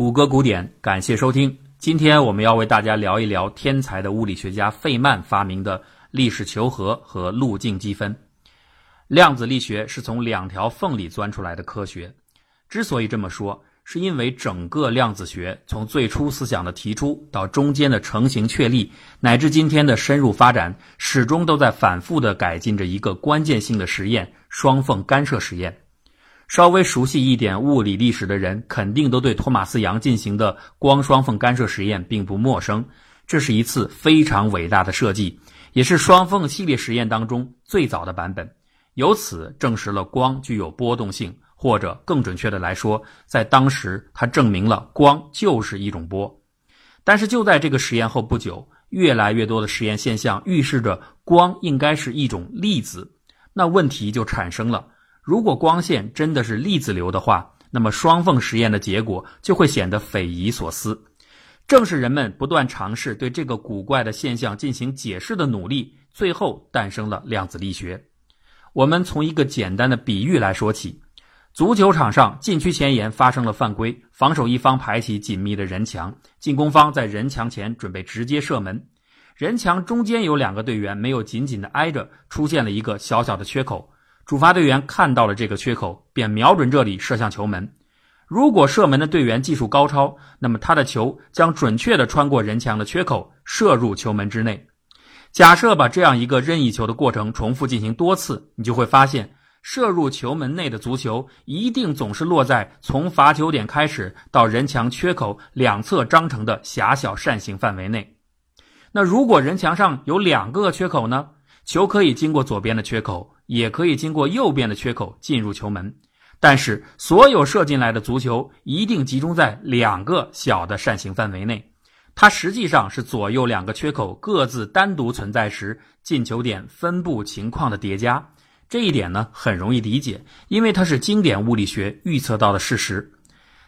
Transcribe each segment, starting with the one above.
谷歌古典，感谢收听。今天我们要为大家聊一聊天才的物理学家费曼发明的历史求和和路径积分。量子力学是从两条缝里钻出来的科学。之所以这么说，是因为整个量子学从最初思想的提出到中间的成型确立，乃至今天的深入发展，始终都在反复的改进着一个关键性的实验——双缝干涉实验。稍微熟悉一点物理历史的人，肯定都对托马斯杨进行的光双缝干涉实验并不陌生。这是一次非常伟大的设计，也是双缝系列实验当中最早的版本。由此证实了光具有波动性，或者更准确的来说，在当时它证明了光就是一种波。但是就在这个实验后不久，越来越多的实验现象预示着光应该是一种粒子。那问题就产生了。如果光线真的是粒子流的话，那么双缝实验的结果就会显得匪夷所思。正是人们不断尝试对这个古怪的现象进行解释的努力，最后诞生了量子力学。我们从一个简单的比喻来说起：足球场上禁区前沿发生了犯规，防守一方排起紧密的人墙，进攻方在人墙前准备直接射门。人墙中间有两个队员没有紧紧的挨着，出现了一个小小的缺口。主罚队员看到了这个缺口，便瞄准这里射向球门。如果射门的队员技术高超，那么他的球将准确地穿过人墙的缺口，射入球门之内。假设把这样一个任意球的过程重复进行多次，你就会发现，射入球门内的足球一定总是落在从罚球点开始到人墙缺口两侧章程的狭小扇形范围内。那如果人墙上有两个缺口呢？球可以经过左边的缺口。也可以经过右边的缺口进入球门，但是所有射进来的足球一定集中在两个小的扇形范围内。它实际上是左右两个缺口各自单独存在时进球点分布情况的叠加。这一点呢很容易理解，因为它是经典物理学预测到的事实。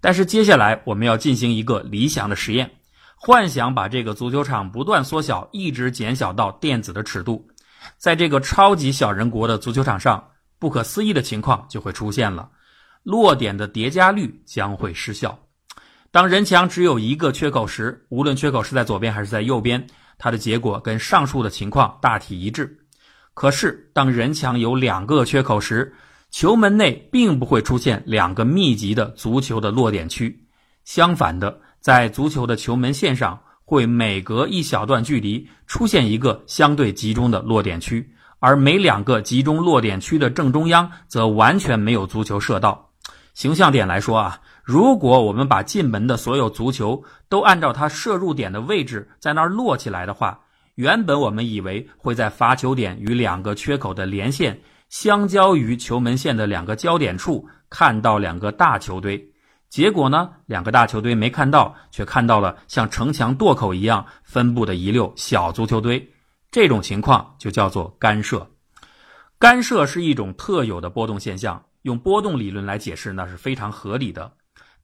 但是接下来我们要进行一个理想的实验，幻想把这个足球场不断缩小，一直减小到电子的尺度。在这个超级小人国的足球场上，不可思议的情况就会出现了：落点的叠加率将会失效。当人墙只有一个缺口时，无论缺口是在左边还是在右边，它的结果跟上述的情况大体一致。可是，当人墙有两个缺口时，球门内并不会出现两个密集的足球的落点区。相反的，在足球的球门线上。会每隔一小段距离出现一个相对集中的落点区，而每两个集中落点区的正中央则完全没有足球射道。形象点来说啊，如果我们把进门的所有足球都按照它射入点的位置在那儿落起来的话，原本我们以为会在罚球点与两个缺口的连线相交于球门线的两个交点处看到两个大球堆。结果呢？两个大球堆没看到，却看到了像城墙垛口一样分布的一溜小足球堆。这种情况就叫做干涉。干涉是一种特有的波动现象，用波动理论来解释那是非常合理的。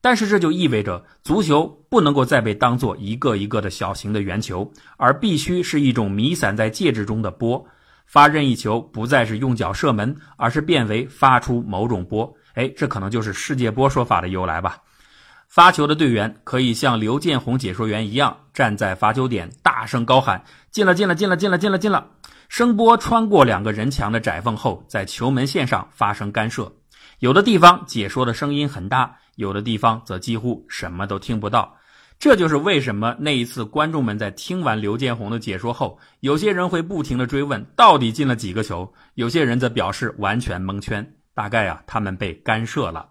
但是这就意味着足球不能够再被当做一个一个的小型的圆球，而必须是一种弥散在介质中的波。发任意球不再是用脚射门，而是变为发出某种波。哎，这可能就是世界波说法的由来吧。发球的队员可以像刘建宏解说员一样，站在罚球点大声高喊：“进了，进了，进了，进了，进了，进了！”声波穿过两个人墙的窄缝后，在球门线上发生干涉。有的地方解说的声音很大，有的地方则几乎什么都听不到。这就是为什么那一次观众们在听完刘建宏的解说后，有些人会不停的追问到底进了几个球，有些人则表示完全蒙圈。大概啊，他们被干涉了。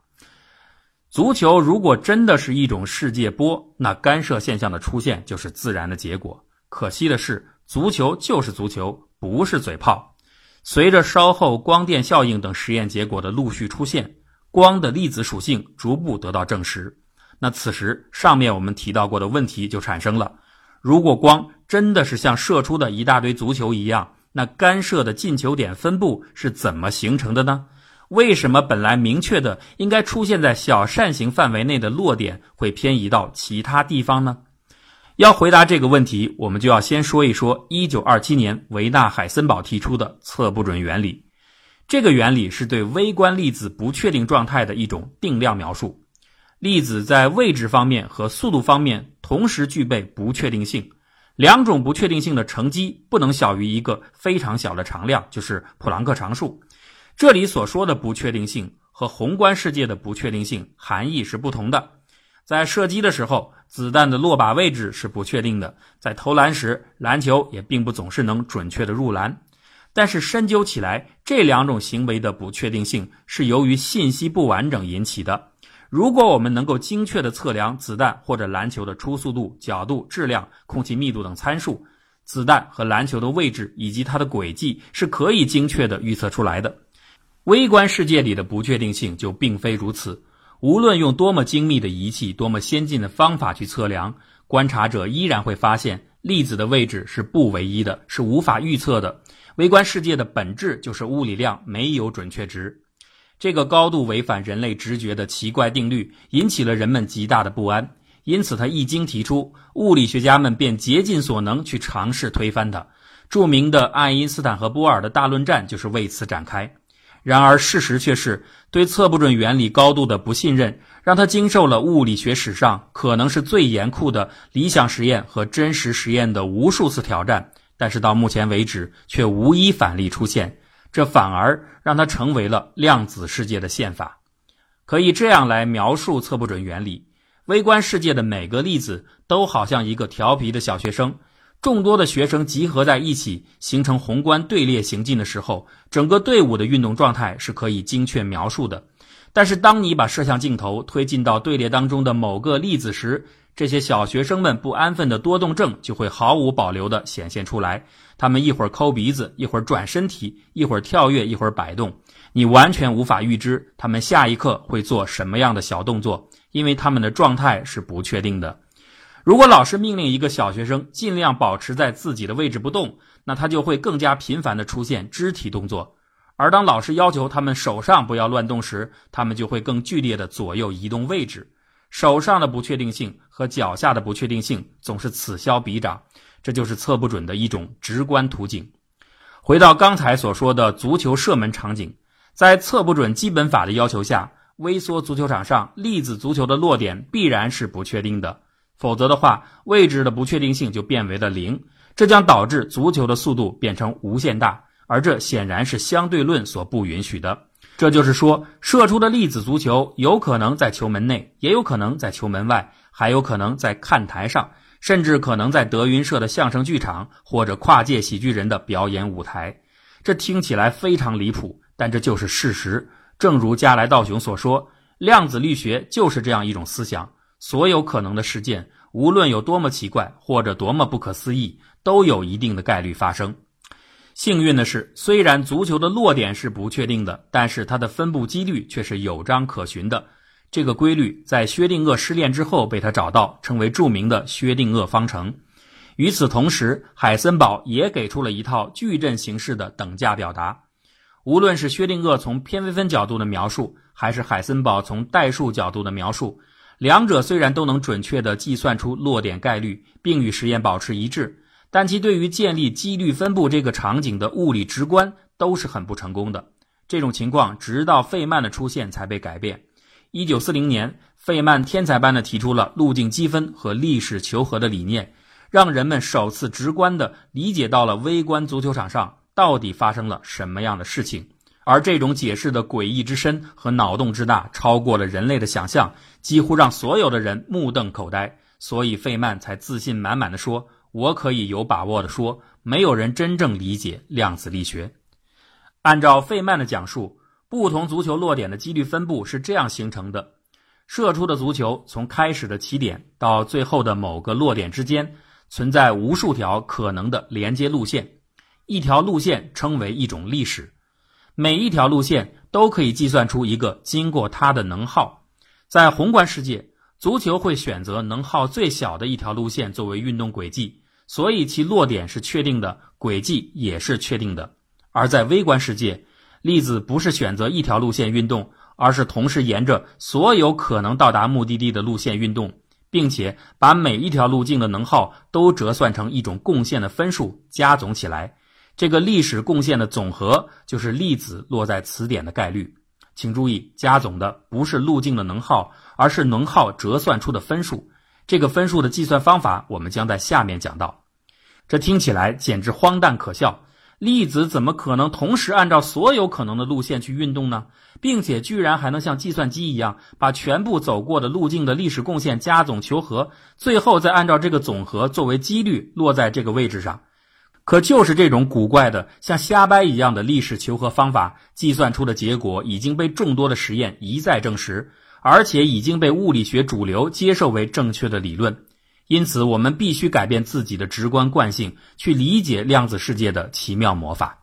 足球如果真的是一种世界波，那干涉现象的出现就是自然的结果。可惜的是，足球就是足球，不是嘴炮。随着稍后光电效应等实验结果的陆续出现，光的粒子属性逐步得到证实。那此时，上面我们提到过的问题就产生了：如果光真的是像射出的一大堆足球一样，那干涉的进球点分布是怎么形成的呢？为什么本来明确的应该出现在小扇形范围内的落点会偏移到其他地方呢？要回答这个问题，我们就要先说一说1927年维纳海森堡提出的测不准原理。这个原理是对微观粒子不确定状态的一种定量描述。粒子在位置方面和速度方面同时具备不确定性。两种不确定性的乘积不能小于一个非常小的常量，就是普朗克常数。这里所说的不确定性和宏观世界的不确定性含义是不同的。在射击的时候，子弹的落靶位置是不确定的；在投篮时，篮球也并不总是能准确的入篮。但是深究起来，这两种行为的不确定性是由于信息不完整引起的。如果我们能够精确地测量子弹或者篮球的初速度、角度、质量、空气密度等参数，子弹和篮球的位置以及它的轨迹是可以精确地预测出来的。微观世界里的不确定性就并非如此。无论用多么精密的仪器、多么先进的方法去测量，观察者依然会发现粒子的位置是不唯一的，是无法预测的。微观世界的本质就是物理量没有准确值。这个高度违反人类直觉的奇怪定律，引起了人们极大的不安。因此，他一经提出，物理学家们便竭尽所能去尝试推翻它。著名的爱因斯坦和波尔的大论战就是为此展开。然而，事实却是，对测不准原理高度的不信任，让他经受了物理学史上可能是最严酷的理想实验和真实实验的无数次挑战。但是到目前为止，却无一反例出现。这反而让他成为了量子世界的宪法，可以这样来描述测不准原理：微观世界的每个粒子都好像一个调皮的小学生，众多的学生集合在一起形成宏观队列行进的时候，整个队伍的运动状态是可以精确描述的。但是，当你把摄像镜头推进到队列当中的某个粒子时，这些小学生们不安分的多动症就会毫无保留地显现出来。他们一会儿抠鼻子，一会儿转身体，一会儿跳跃，一会儿摆动。你完全无法预知他们下一刻会做什么样的小动作，因为他们的状态是不确定的。如果老师命令一个小学生尽量保持在自己的位置不动，那他就会更加频繁地出现肢体动作；而当老师要求他们手上不要乱动时，他们就会更剧烈地左右移动位置。手上的不确定性和脚下的不确定性总是此消彼长，这就是测不准的一种直观途径。回到刚才所说的足球射门场景，在测不准基本法的要求下，微缩足球场上粒子足球的落点必然是不确定的，否则的话，位置的不确定性就变为了零，这将导致足球的速度变成无限大，而这显然是相对论所不允许的。这就是说，射出的粒子足球有可能在球门内，也有可能在球门外，还有可能在看台上，甚至可能在德云社的相声剧场或者跨界喜剧人的表演舞台。这听起来非常离谱，但这就是事实。正如加来道雄所说，量子力学就是这样一种思想：所有可能的事件，无论有多么奇怪或者多么不可思议，都有一定的概率发生。幸运的是，虽然足球的落点是不确定的，但是它的分布几率却是有章可循的。这个规律在薛定谔失恋之后被他找到，成为著名的薛定谔方程。与此同时，海森堡也给出了一套矩阵形式的等价表达。无论是薛定谔从偏微分角度的描述，还是海森堡从代数角度的描述，两者虽然都能准确地计算出落点概率，并与实验保持一致。但其对于建立几率分布这个场景的物理直观都是很不成功的。这种情况直到费曼的出现才被改变。一九四零年，费曼天才般的提出了路径积分和历史求和的理念，让人们首次直观的理解到了微观足球场上到底发生了什么样的事情。而这种解释的诡异之深和脑洞之大，超过了人类的想象，几乎让所有的人目瞪口呆。所以费曼才自信满满的说。我可以有把握的说，没有人真正理解量子力学。按照费曼的讲述，不同足球落点的几率分布是这样形成的：射出的足球从开始的起点到最后的某个落点之间，存在无数条可能的连接路线。一条路线称为一种历史，每一条路线都可以计算出一个经过它的能耗。在宏观世界，足球会选择能耗最小的一条路线作为运动轨迹。所以其落点是确定的，轨迹也是确定的。而在微观世界，粒子不是选择一条路线运动，而是同时沿着所有可能到达目的地的路线运动，并且把每一条路径的能耗都折算成一种贡献的分数，加总起来，这个历史贡献的总和就是粒子落在此点的概率。请注意，加总的不是路径的能耗，而是能耗折算出的分数。这个分数的计算方法，我们将在下面讲到。这听起来简直荒诞可笑。粒子怎么可能同时按照所有可能的路线去运动呢？并且居然还能像计算机一样，把全部走过的路径的历史贡献加总求和，最后再按照这个总和作为几率落在这个位置上。可就是这种古怪的、像瞎掰一样的历史求和方法，计算出的结果已经被众多的实验一再证实，而且已经被物理学主流接受为正确的理论。因此，我们必须改变自己的直观惯性，去理解量子世界的奇妙魔法。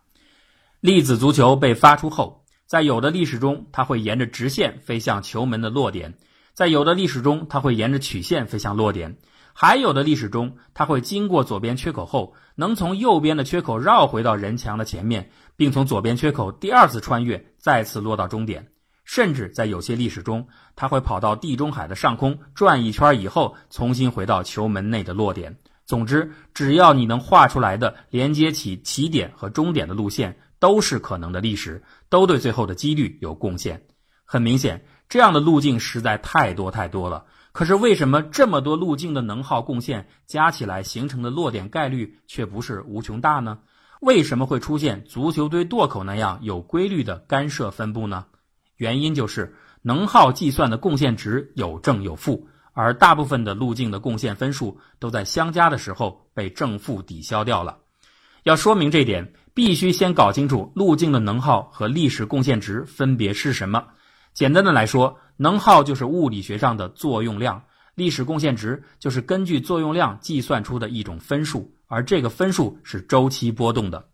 粒子足球被发出后，在有的历史中，它会沿着直线飞向球门的落点；在有的历史中，它会沿着曲线飞向落点；还有的历史中，它会经过左边缺口后，能从右边的缺口绕回到人墙的前面，并从左边缺口第二次穿越，再次落到终点。甚至在有些历史中，它会跑到地中海的上空转一圈以后，重新回到球门内的落点。总之，只要你能画出来的连接起起点和终点的路线，都是可能的历史，都对最后的几率有贡献。很明显，这样的路径实在太多太多了。可是，为什么这么多路径的能耗贡献加起来形成的落点概率却不是无穷大呢？为什么会出现足球堆垛口那样有规律的干涉分布呢？原因就是能耗计算的贡献值有正有负，而大部分的路径的贡献分数都在相加的时候被正负抵消掉了。要说明这点，必须先搞清楚路径的能耗和历史贡献值分别是什么。简单的来说，能耗就是物理学上的作用量，历史贡献值就是根据作用量计算出的一种分数，而这个分数是周期波动的。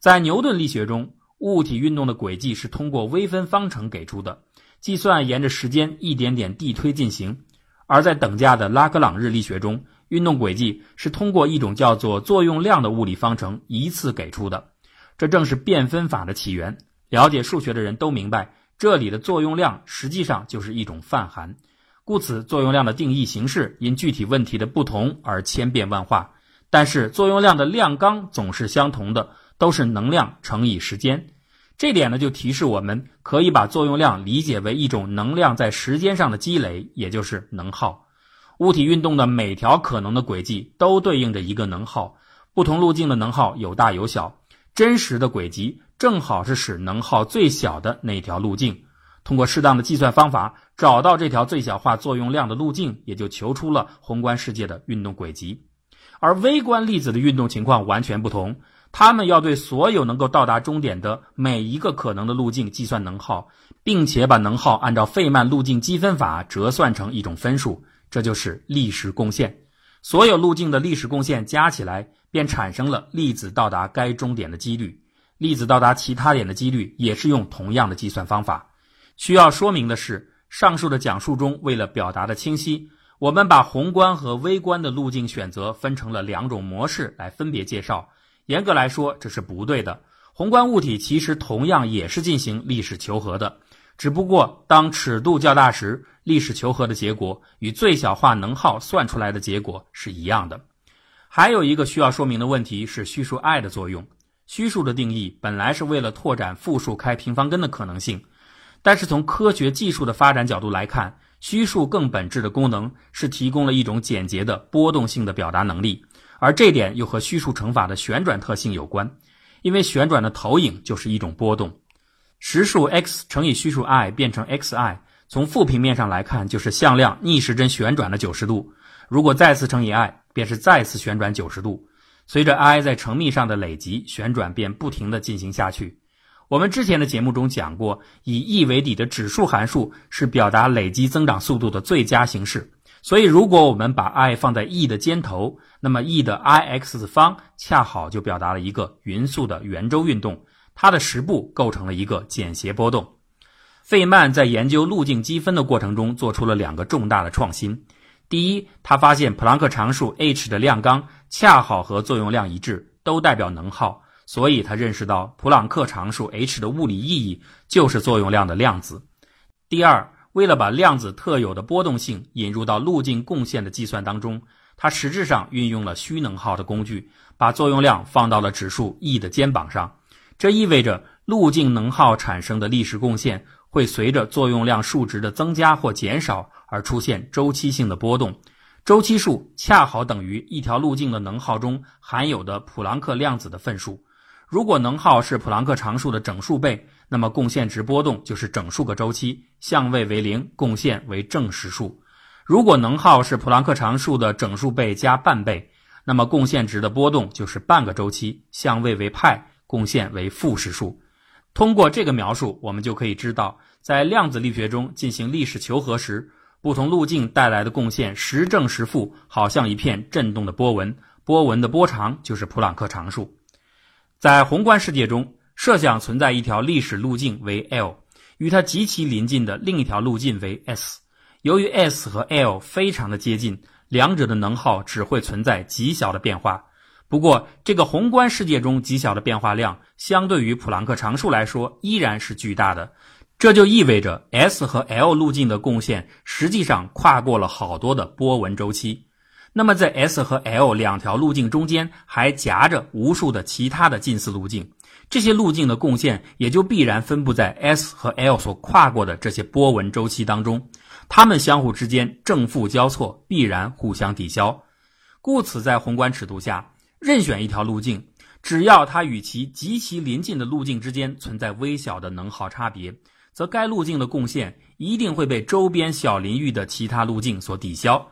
在牛顿力学中。物体运动的轨迹是通过微分方程给出的，计算沿着时间一点点递推进行；而在等价的拉格朗日力学中，运动轨迹是通过一种叫做作用量的物理方程一次给出的。这正是变分法的起源。了解数学的人都明白，这里的作用量实际上就是一种泛函。故此，作用量的定义形式因具体问题的不同而千变万化。但是，作用量的量纲总是相同的。都是能量乘以时间，这点呢就提示我们可以把作用量理解为一种能量在时间上的积累，也就是能耗。物体运动的每条可能的轨迹都对应着一个能耗，不同路径的能耗有大有小。真实的轨迹正好是使能耗最小的那条路径。通过适当的计算方法找到这条最小化作用量的路径，也就求出了宏观世界的运动轨迹。而微观粒子的运动情况完全不同。他们要对所有能够到达终点的每一个可能的路径计算能耗，并且把能耗按照费曼路径积分法折算成一种分数，这就是历史贡献。所有路径的历史贡献加起来，便产生了粒子到达该终点的几率。粒子到达其他点的几率也是用同样的计算方法。需要说明的是，上述的讲述中，为了表达的清晰，我们把宏观和微观的路径选择分成了两种模式来分别介绍。严格来说，这是不对的。宏观物体其实同样也是进行历史求和的，只不过当尺度较大时，历史求和的结果与最小化能耗算出来的结果是一样的。还有一个需要说明的问题是虚数 i 的作用。虚数的定义本来是为了拓展复数开平方根的可能性，但是从科学技术的发展角度来看，虚数更本质的功能是提供了一种简洁的波动性的表达能力。而这点又和虚数乘法的旋转特性有关，因为旋转的投影就是一种波动。实数 x 乘以虚数 i 变成 xi，从负平面上来看就是向量逆时针旋转了九十度。如果再次乘以 i，便是再次旋转九十度。随着 i 在乘幂上的累积，旋转便不停地进行下去。我们之前的节目中讲过，以 e 为底的指数函数是表达累积增长速度的最佳形式。所以，如果我们把 i 放在 e 的尖头，那么 e 的 i x 方恰好就表达了一个匀速的圆周运动，它的实部构成了一个简谐波动。费曼在研究路径积分的过程中做出了两个重大的创新：第一，他发现普朗克常数 h 的量纲恰好和作用量一致，都代表能耗，所以他认识到普朗克常数 h 的物理意义就是作用量的量子。第二，为了把量子特有的波动性引入到路径贡献的计算当中，他实质上运用了虚能耗的工具，把作用量放到了指数 e 的肩膀上。这意味着路径能耗产生的历史贡献会随着作用量数值的增加或减少而出现周期性的波动。周期数恰好等于一条路径的能耗中含有的普朗克量子的份数。如果能耗是普朗克常数的整数倍，那么贡献值波动就是整数个周期，相位为零，贡献为正实数。如果能耗是普朗克常数的整数倍加半倍，那么贡献值的波动就是半个周期，相位为派，贡献为负实数。通过这个描述，我们就可以知道，在量子力学中进行历史求和时，不同路径带来的贡献时正时负，好像一片振动的波纹，波纹的波长就是普朗克常数。在宏观世界中，设想存在一条历史路径为 L，与它极其临近的另一条路径为 S。由于 S 和 L 非常的接近，两者的能耗只会存在极小的变化。不过，这个宏观世界中极小的变化量，相对于普朗克常数来说，依然是巨大的。这就意味着 S 和 L 路径的贡献实际上跨过了好多的波纹周期。那么，在 S 和 L 两条路径中间，还夹着无数的其他的近似路径，这些路径的贡献也就必然分布在 S 和 L 所跨过的这些波纹周期当中。它们相互之间正负交错，必然互相抵消，故此在宏观尺度下，任选一条路径，只要它与其极其临近的路径之间存在微小的能耗差别，则该路径的贡献一定会被周边小邻域的其他路径所抵消。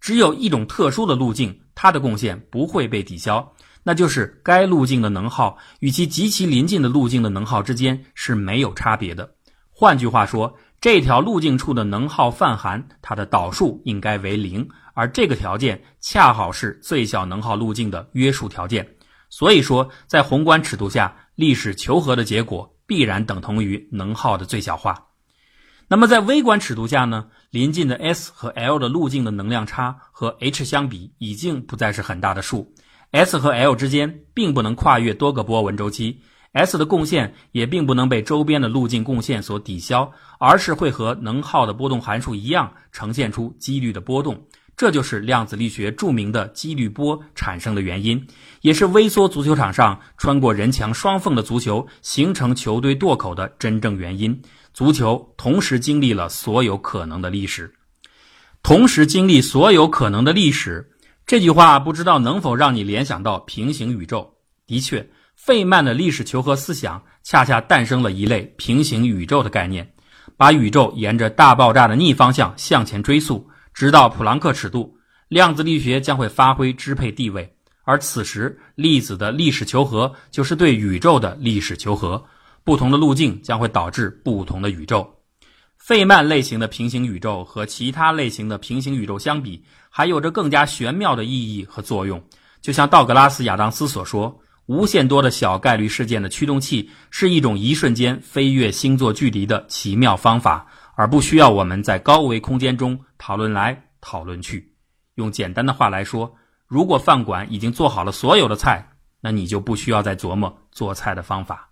只有一种特殊的路径，它的贡献不会被抵消，那就是该路径的能耗与其极其临近的路径的能耗之间是没有差别的。换句话说。这条路径处的能耗泛函，它的导数应该为零，而这个条件恰好是最小能耗路径的约束条件。所以说，在宏观尺度下，历史求和的结果必然等同于能耗的最小化。那么在微观尺度下呢？临近的 S 和 L 的路径的能量差和 h 相比，已经不再是很大的数。S 和 L 之间并不能跨越多个波纹周期。S 的贡献也并不能被周边的路径贡献所抵消，而是会和能耗的波动函数一样，呈现出几率的波动。这就是量子力学著名的几率波产生的原因，也是微缩足球场上穿过人墙双缝的足球形成球队垛口的真正原因。足球同时经历了所有可能的历史，同时经历所有可能的历史。这句话不知道能否让你联想到平行宇宙？的确。费曼的历史求和思想恰恰诞生了一类平行宇宙的概念，把宇宙沿着大爆炸的逆方向向前追溯，直到普朗克尺度，量子力学将会发挥支配地位。而此时，粒子的历史求和就是对宇宙的历史求和，不同的路径将会导致不同的宇宙。费曼类型的平行宇宙和其他类型的平行宇宙相比，还有着更加玄妙的意义和作用。就像道格拉斯·亚当斯所说。无限多的小概率事件的驱动器是一种一瞬间飞越星座距离的奇妙方法，而不需要我们在高维空间中讨论来讨论去。用简单的话来说，如果饭馆已经做好了所有的菜，那你就不需要再琢磨做菜的方法。